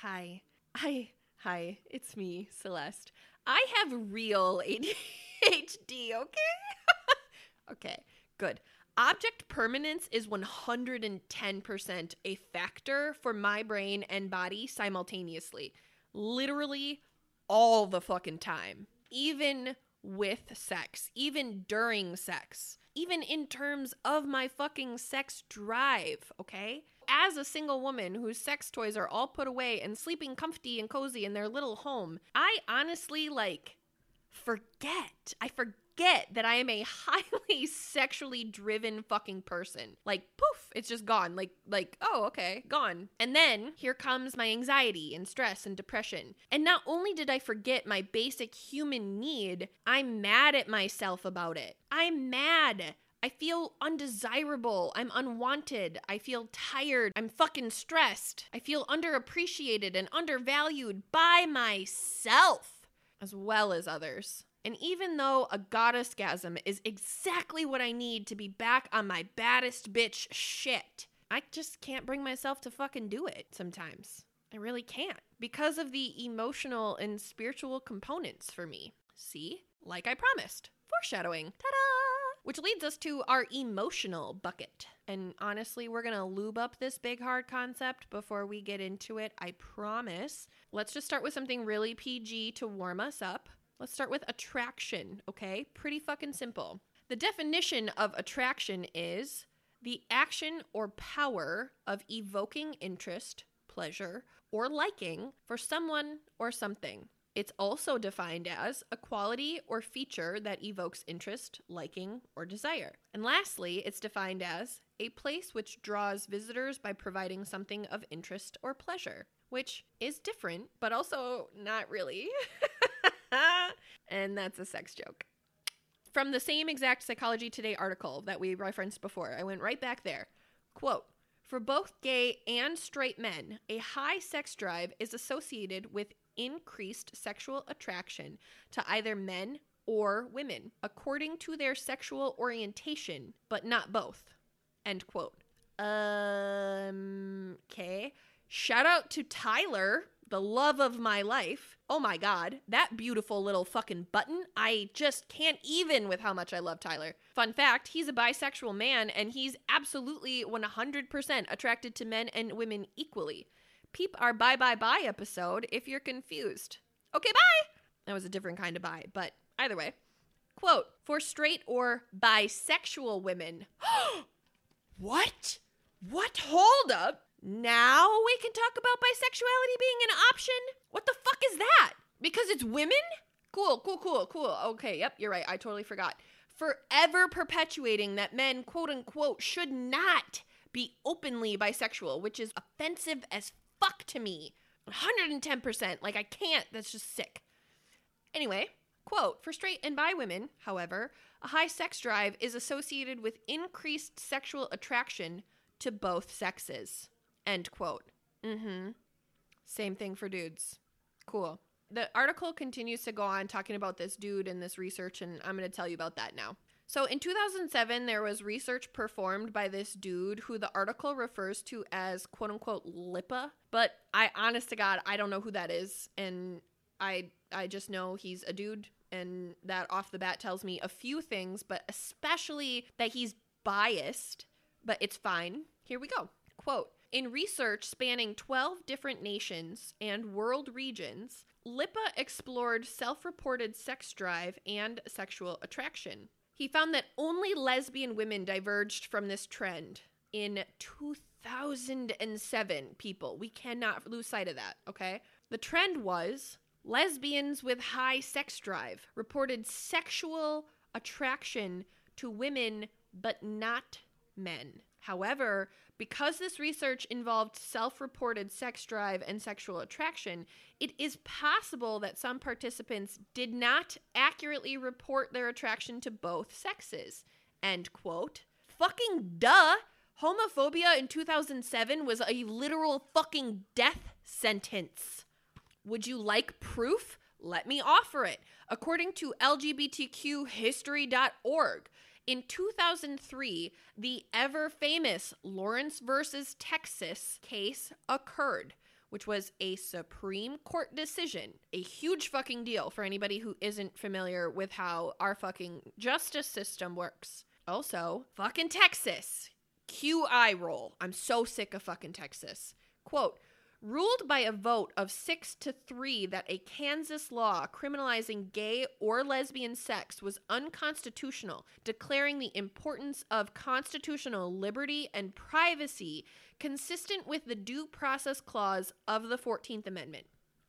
S2: Hi. Hi. Hi. It's me, Celeste. I have real ADHD, okay? okay, good. Object permanence is 110% a factor for my brain and body simultaneously. Literally all the fucking time. Even with sex, even during sex, even in terms of my fucking sex drive, okay? As a single woman whose sex toys are all put away and sleeping comfy and cozy in their little home, I honestly like forget. I forget that I am a highly sexually driven fucking person. Like poof, it's just gone. Like like oh, okay, gone. And then here comes my anxiety and stress and depression. And not only did I forget my basic human need, I'm mad at myself about it. I'm mad. I feel undesirable. I'm unwanted. I feel tired. I'm fucking stressed. I feel underappreciated and undervalued by myself as well as others. And even though a goddess goddessgasm is exactly what I need to be back on my baddest bitch shit, I just can't bring myself to fucking do it sometimes. I really can't because of the emotional and spiritual components for me. See? Like I promised. Foreshadowing. Ta da! Which leads us to our emotional bucket. And honestly, we're gonna lube up this big hard concept before we get into it. I promise. Let's just start with something really PG to warm us up. Let's start with attraction, okay? Pretty fucking simple. The definition of attraction is the action or power of evoking interest, pleasure, or liking for someone or something. It's also defined as a quality or feature that evokes interest, liking, or desire. And lastly, it's defined as a place which draws visitors by providing something of interest or pleasure, which is different, but also not really. and that's a sex joke. From the same exact Psychology Today article that we referenced before, I went right back there. Quote For both gay and straight men, a high sex drive is associated with increased sexual attraction to either men or women, according to their sexual orientation, but not both. End quote. Um, okay. Shout out to Tyler, the love of my life. Oh my god, that beautiful little fucking button. I just can't even with how much I love Tyler. Fun fact, he's a bisexual man and he's absolutely 100% attracted to men and women equally. Peep our bye bye bye episode if you're confused. Okay, bye! That was a different kind of bye, but either way. Quote, for straight or bisexual women. what? What? Hold up. Now we can talk about bisexuality being an option? What the fuck is that? Because it's women? Cool, cool, cool, cool. Okay, yep, you're right. I totally forgot. Forever perpetuating that men, quote unquote, should not be openly bisexual, which is offensive as fuck to me. 110%. Like, I can't. That's just sick. Anyway, quote For straight and bi women, however, a high sex drive is associated with increased sexual attraction to both sexes. End quote. Mm hmm. Same thing for dudes. Cool. the article continues to go on talking about this dude and this research, and I'm going to tell you about that now. So in 2007, there was research performed by this dude who the article refers to as quote unquote Lippa. But I, honest to God, I don't know who that is. And I, I just know he's a dude. And that off the bat tells me a few things, but especially that he's biased. But it's fine. Here we go. Quote In research spanning 12 different nations and world regions, Lippa explored self reported sex drive and sexual attraction. He found that only lesbian women diverged from this trend in 2007, people. We cannot lose sight of that, okay? The trend was lesbians with high sex drive reported sexual attraction to women, but not men. However, because this research involved self reported sex drive and sexual attraction, it is possible that some participants did not accurately report their attraction to both sexes. End quote. Fucking duh! Homophobia in 2007 was a literal fucking death sentence. Would you like proof? Let me offer it. According to LGBTQhistory.org, in 2003, the ever famous Lawrence versus Texas case occurred, which was a Supreme Court decision. A huge fucking deal for anybody who isn't familiar with how our fucking justice system works. Also, fucking Texas. QI roll. I'm so sick of fucking Texas. Quote, ruled by a vote of six to three that a Kansas law criminalizing gay or lesbian sex was unconstitutional, declaring the importance of constitutional liberty and privacy consistent with the Due Process Clause of the 14th Amendment.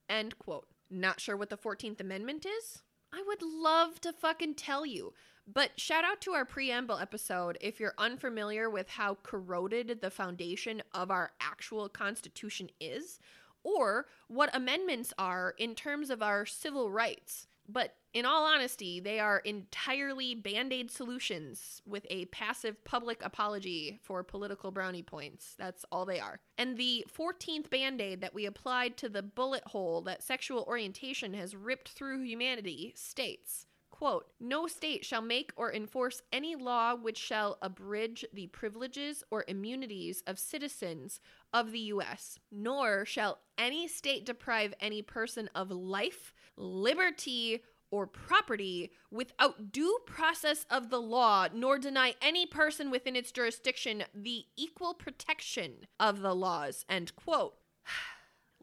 S2: End quote. Not sure what the 14th Amendment is? I would love to fucking tell you. But shout out to our preamble episode if you're unfamiliar with how corroded the foundation of our actual Constitution is, or what amendments are in terms of our civil rights. But in all honesty, they are entirely band aid solutions with a passive public apology for political brownie points. That's all they are. And the 14th band aid that we applied to the bullet hole that sexual orientation has ripped through humanity states Quote, no state shall make or enforce any law which shall abridge the privileges or immunities of citizens of the U.S., nor shall any state deprive any person of life, liberty, or property without due process of the law, nor deny any person within its jurisdiction the equal protection of the laws. End quote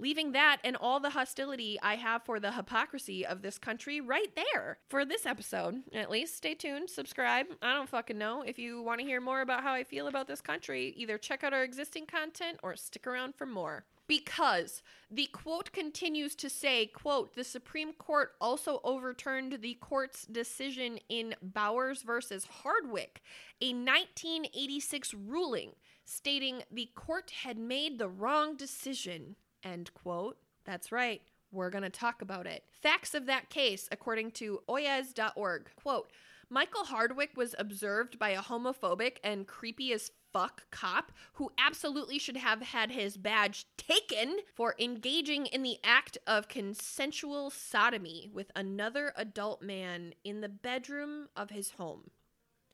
S2: leaving that and all the hostility I have for the hypocrisy of this country right there for this episode. At least stay tuned, subscribe. I don't fucking know. If you want to hear more about how I feel about this country, either check out our existing content or stick around for more. Because the quote continues to say, quote, the Supreme Court also overturned the court's decision in Bowers versus Hardwick, a 1986 ruling stating the court had made the wrong decision End quote. That's right. We're going to talk about it. Facts of that case, according to oyez.org. Quote Michael Hardwick was observed by a homophobic and creepy as fuck cop who absolutely should have had his badge taken for engaging in the act of consensual sodomy with another adult man in the bedroom of his home.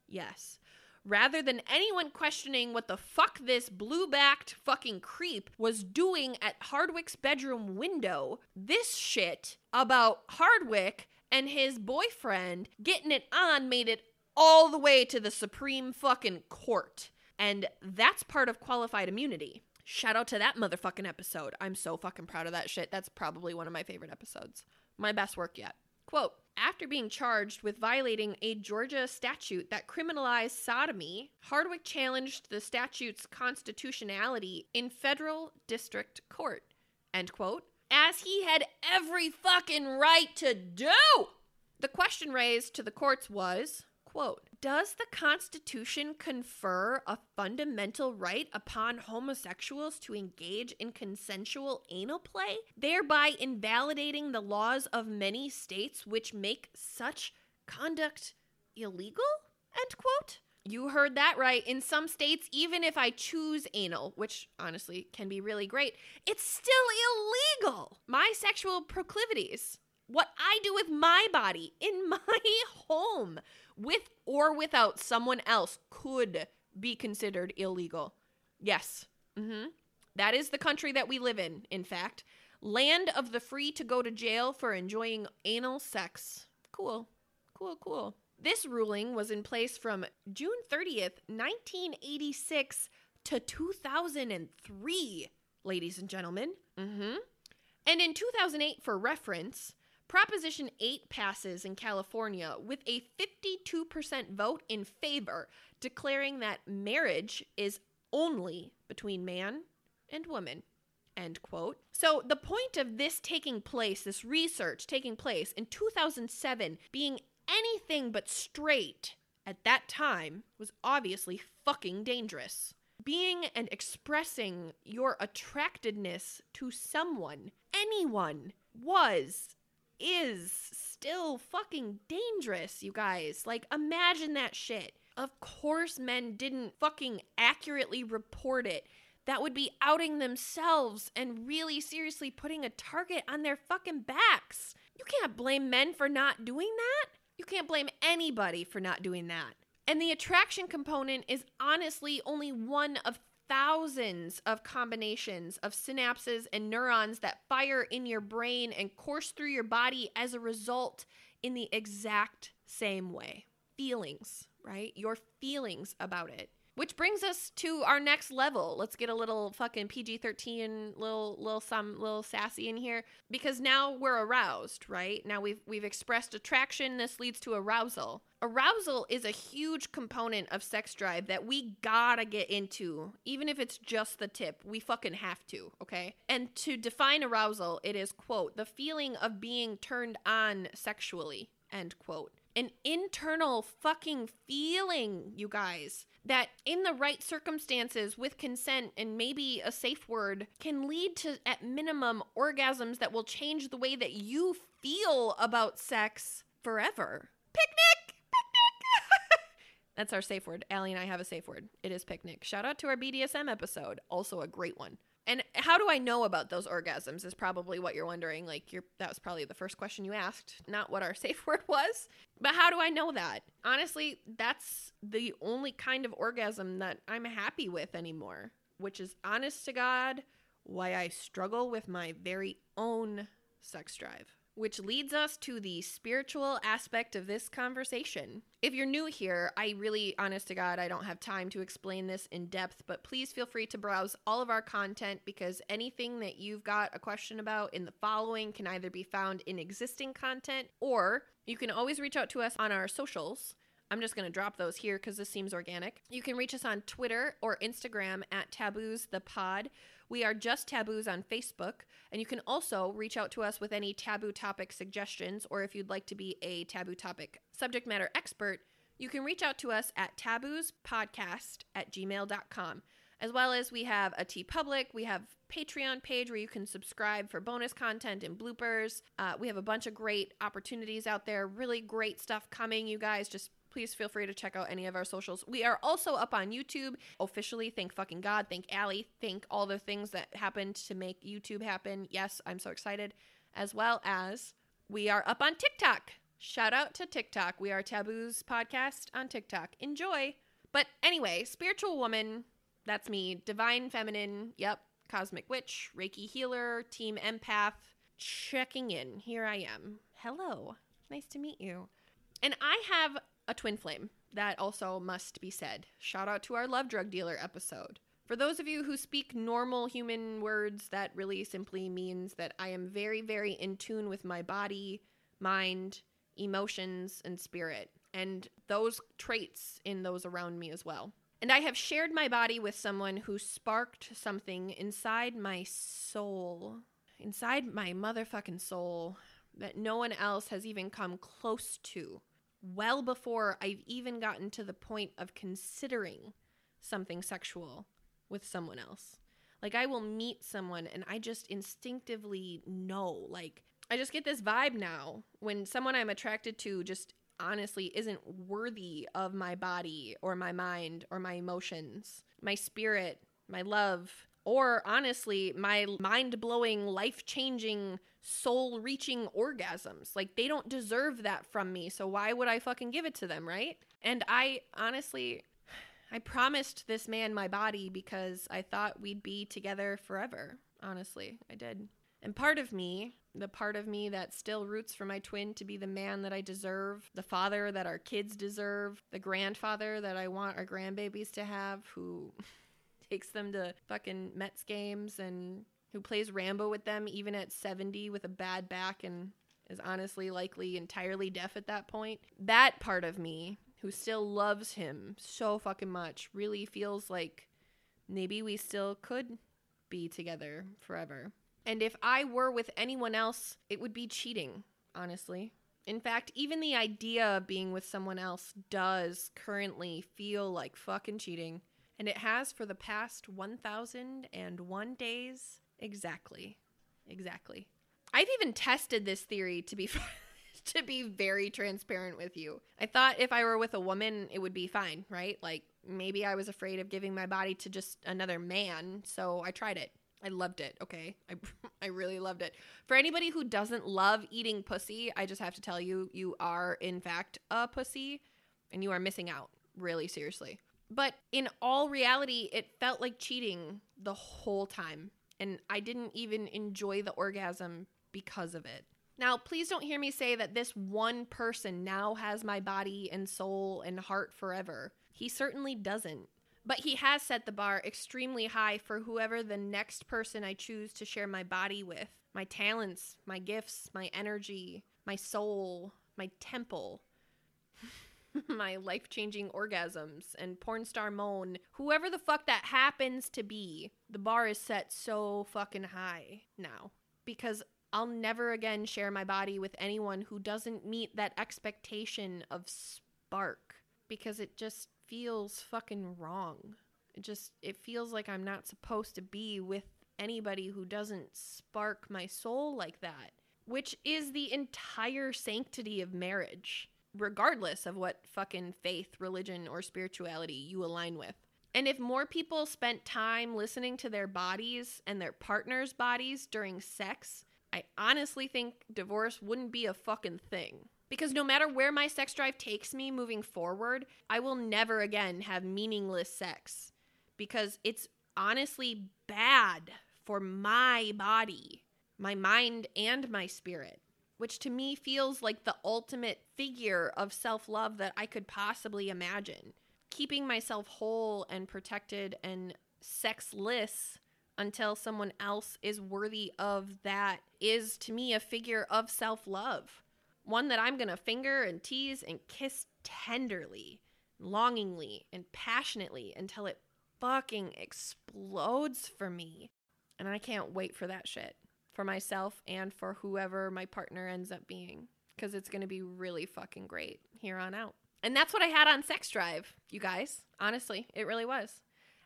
S2: Yes, rather than anyone questioning what the fuck this blue backed fucking creep was doing at Hardwick's bedroom window, this shit about Hardwick and his boyfriend getting it on made it all the way to the Supreme fucking court. And that's part of qualified immunity. Shout out to that motherfucking episode. I'm so fucking proud of that shit. That's probably one of my favorite episodes. My best work yet. Quote After being charged with violating a Georgia statute that criminalized sodomy, Hardwick challenged the statute's constitutionality in federal district court. End quote. As he had every fucking right to do. The question raised to the courts was quote, Does the Constitution confer a fundamental right upon homosexuals to engage in consensual anal play, thereby invalidating the laws of many states which make such conduct illegal? End quote. You heard that right. In some states, even if I choose anal, which honestly can be really great, it's still illegal. My sexual proclivities, what I do with my body in my home, with or without someone else, could be considered illegal. Yes. Mm-hmm. That is the country that we live in, in fact. Land of the free to go to jail for enjoying anal sex. Cool. Cool, cool. This ruling was in place from June 30th, 1986 to 2003, ladies and gentlemen. Mm-hmm. And in 2008, for reference, Proposition 8 passes in California with a 52% vote in favor, declaring that marriage is only between man and woman. End quote. So, the point of this taking place, this research taking place in 2007, being anything but straight at that time, was obviously fucking dangerous. Being and expressing your attractedness to someone, anyone, was, is still fucking dangerous, you guys. Like, imagine that shit. Of course, men didn't fucking accurately report it that would be outing themselves and really seriously putting a target on their fucking backs. You can't blame men for not doing that. You can't blame anybody for not doing that. And the attraction component is honestly only one of thousands of combinations of synapses and neurons that fire in your brain and course through your body as a result in the exact same way. Feelings, right? Your feelings about it. Which brings us to our next level. Let's get a little fucking PG thirteen, little little some little sassy in here because now we're aroused, right? Now we've we've expressed attraction. This leads to arousal. Arousal is a huge component of sex drive that we gotta get into, even if it's just the tip. We fucking have to, okay? And to define arousal, it is quote the feeling of being turned on sexually end quote an internal fucking feeling, you guys, that in the right circumstances with consent and maybe a safe word can lead to, at minimum, orgasms that will change the way that you feel about sex forever. Picnic! Picnic! That's our safe word. Allie and I have a safe word. It is picnic. Shout out to our BDSM episode. Also a great one. And how do I know about those orgasms is probably what you're wondering. Like you're that was probably the first question you asked, not what our safe word was. But how do I know that? Honestly, that's the only kind of orgasm that I'm happy with anymore, which is honest to God why I struggle with my very own sex drive which leads us to the spiritual aspect of this conversation. If you're new here, I really, honest to God, I don't have time to explain this in depth, but please feel free to browse all of our content because anything that you've got a question about in the following can either be found in existing content or you can always reach out to us on our socials. I'm just going to drop those here because this seems organic. You can reach us on Twitter or Instagram at Taboos the Pod. We are just taboos on Facebook, and you can also reach out to us with any taboo topic suggestions, or if you'd like to be a taboo topic subject matter expert, you can reach out to us at taboospodcast at gmail.com. As well as we have a TeePublic, we have Patreon page where you can subscribe for bonus content and bloopers. Uh, we have a bunch of great opportunities out there, really great stuff coming, you guys. Just please feel free to check out any of our socials. We are also up on YouTube officially. Thank fucking God. Thank Allie. Thank all the things that happened to make YouTube happen. Yes, I'm so excited. As well as we are up on TikTok. Shout out to TikTok. We are Taboos Podcast on TikTok. Enjoy. But anyway, spiritual woman, that's me. Divine feminine, yep. Cosmic witch, Reiki healer, team empath. Checking in. Here I am. Hello. Nice to meet you. And I have a twin flame. That also must be said. Shout out to our love drug dealer episode. For those of you who speak normal human words, that really simply means that I am very, very in tune with my body, mind, emotions, and spirit, and those traits in those around me as well. And I have shared my body with someone who sparked something inside my soul, inside my motherfucking soul, that no one else has even come close to well before I've even gotten to the point of considering something sexual with someone else. Like, I will meet someone and I just instinctively know. Like, I just get this vibe now when someone I'm attracted to just honestly isn't worthy of my body or my mind or my emotions, my spirit, my love, or honestly, my mind blowing, life changing, soul reaching orgasms. Like, they don't deserve that from me. So, why would I fucking give it to them, right? And I honestly, I promised this man my body because I thought we'd be together forever. Honestly, I did. And part of me, the part of me that still roots for my twin to be the man that I deserve, the father that our kids deserve, the grandfather that I want our grandbabies to have, who takes them to fucking Mets games and who plays Rambo with them even at 70 with a bad back and is honestly likely entirely deaf at that point. That part of me who still loves him so fucking much really feels like maybe we still could be together forever. And if I were with anyone else, it would be cheating, honestly. In fact, even the idea of being with someone else does currently feel like fucking cheating. And it has for the past 1001 days exactly. Exactly. I've even tested this theory to be to be very transparent with you. I thought if I were with a woman, it would be fine, right? Like maybe I was afraid of giving my body to just another man, so I tried it. I loved it, okay? I I really loved it. For anybody who doesn't love eating pussy, I just have to tell you you are in fact a pussy and you are missing out, really seriously. But in all reality, it felt like cheating the whole time, and I didn't even enjoy the orgasm because of it. Now, please don't hear me say that this one person now has my body and soul and heart forever. He certainly doesn't. But he has set the bar extremely high for whoever the next person I choose to share my body with. My talents, my gifts, my energy, my soul, my temple, my life changing orgasms, and porn star moan. Whoever the fuck that happens to be, the bar is set so fucking high now. Because I'll never again share my body with anyone who doesn't meet that expectation of spark because it just feels fucking wrong. It just it feels like I'm not supposed to be with anybody who doesn't spark my soul like that, which is the entire sanctity of marriage, regardless of what fucking faith, religion or spirituality you align with. And if more people spent time listening to their bodies and their partner's bodies during sex, I honestly think divorce wouldn't be a fucking thing. Because no matter where my sex drive takes me moving forward, I will never again have meaningless sex. Because it's honestly bad for my body, my mind, and my spirit. Which to me feels like the ultimate figure of self love that I could possibly imagine. Keeping myself whole and protected and sexless until someone else is worthy of that is to me a figure of self love. One that I'm going to finger and tease and kiss tenderly, longingly, and passionately until it fucking explodes for me. And I can't wait for that shit for myself and for whoever my partner ends up being because it's going to be really fucking great here on out. And that's what I had on Sex Drive, you guys. Honestly, it really was.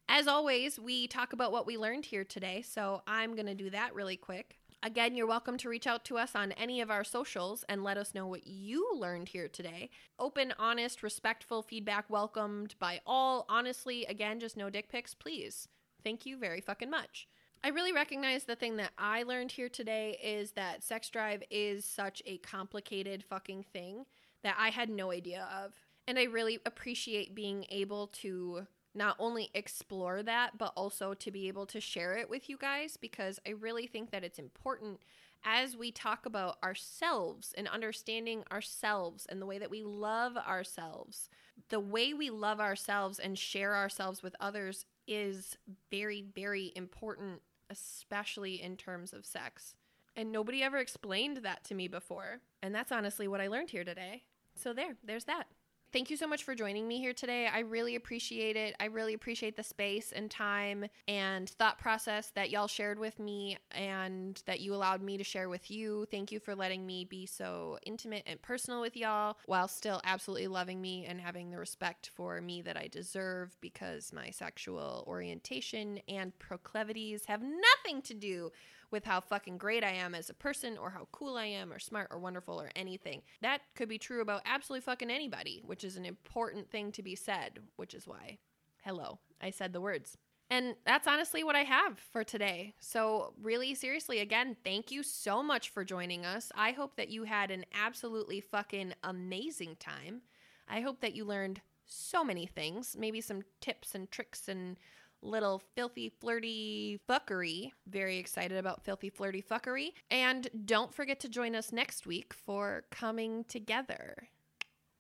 S2: As always, we talk about what we learned here today, so I'm going to do that really quick. Again, you're welcome to reach out to us on any of our socials and let us know what you learned here today. Open, honest, respectful feedback welcomed by all. Honestly, again, just no dick pics, please. Thank you very fucking much. I really recognize the thing that I learned here today is that sex drive is such a complicated fucking thing that I had no idea of. And I really appreciate being able to not only explore that, but also to be able to share it with you guys because I really think that it's important as we talk about ourselves and understanding ourselves and the way that we love ourselves. The way we love ourselves and share ourselves with others is very, very important, especially in terms of sex. And nobody ever explained that to me before. And that's honestly what I learned here today. So, there, there's that. Thank you so much for joining me here today. I really appreciate it. I really appreciate the space and time and thought process that y'all shared with me and that you allowed me to share with you. Thank you for letting me be so intimate and personal with y'all while still absolutely loving me and having the respect for me that I deserve because my sexual orientation and proclivities have nothing to do with how fucking great I am as a person or how cool I am or smart or wonderful or anything. That could be true about absolutely fucking anybody, which is an important thing to be said, which is why, hello, I said the words. And that's honestly what I have for today. So, really, seriously, again, thank you so much for joining us. I hope that you had an absolutely fucking amazing time. I hope that you learned so many things, maybe some tips and tricks and little filthy, flirty fuckery. Very excited about filthy, flirty fuckery. And don't forget to join us next week for Coming Together.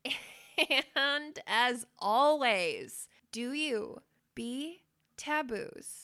S2: and as always, do you be taboos?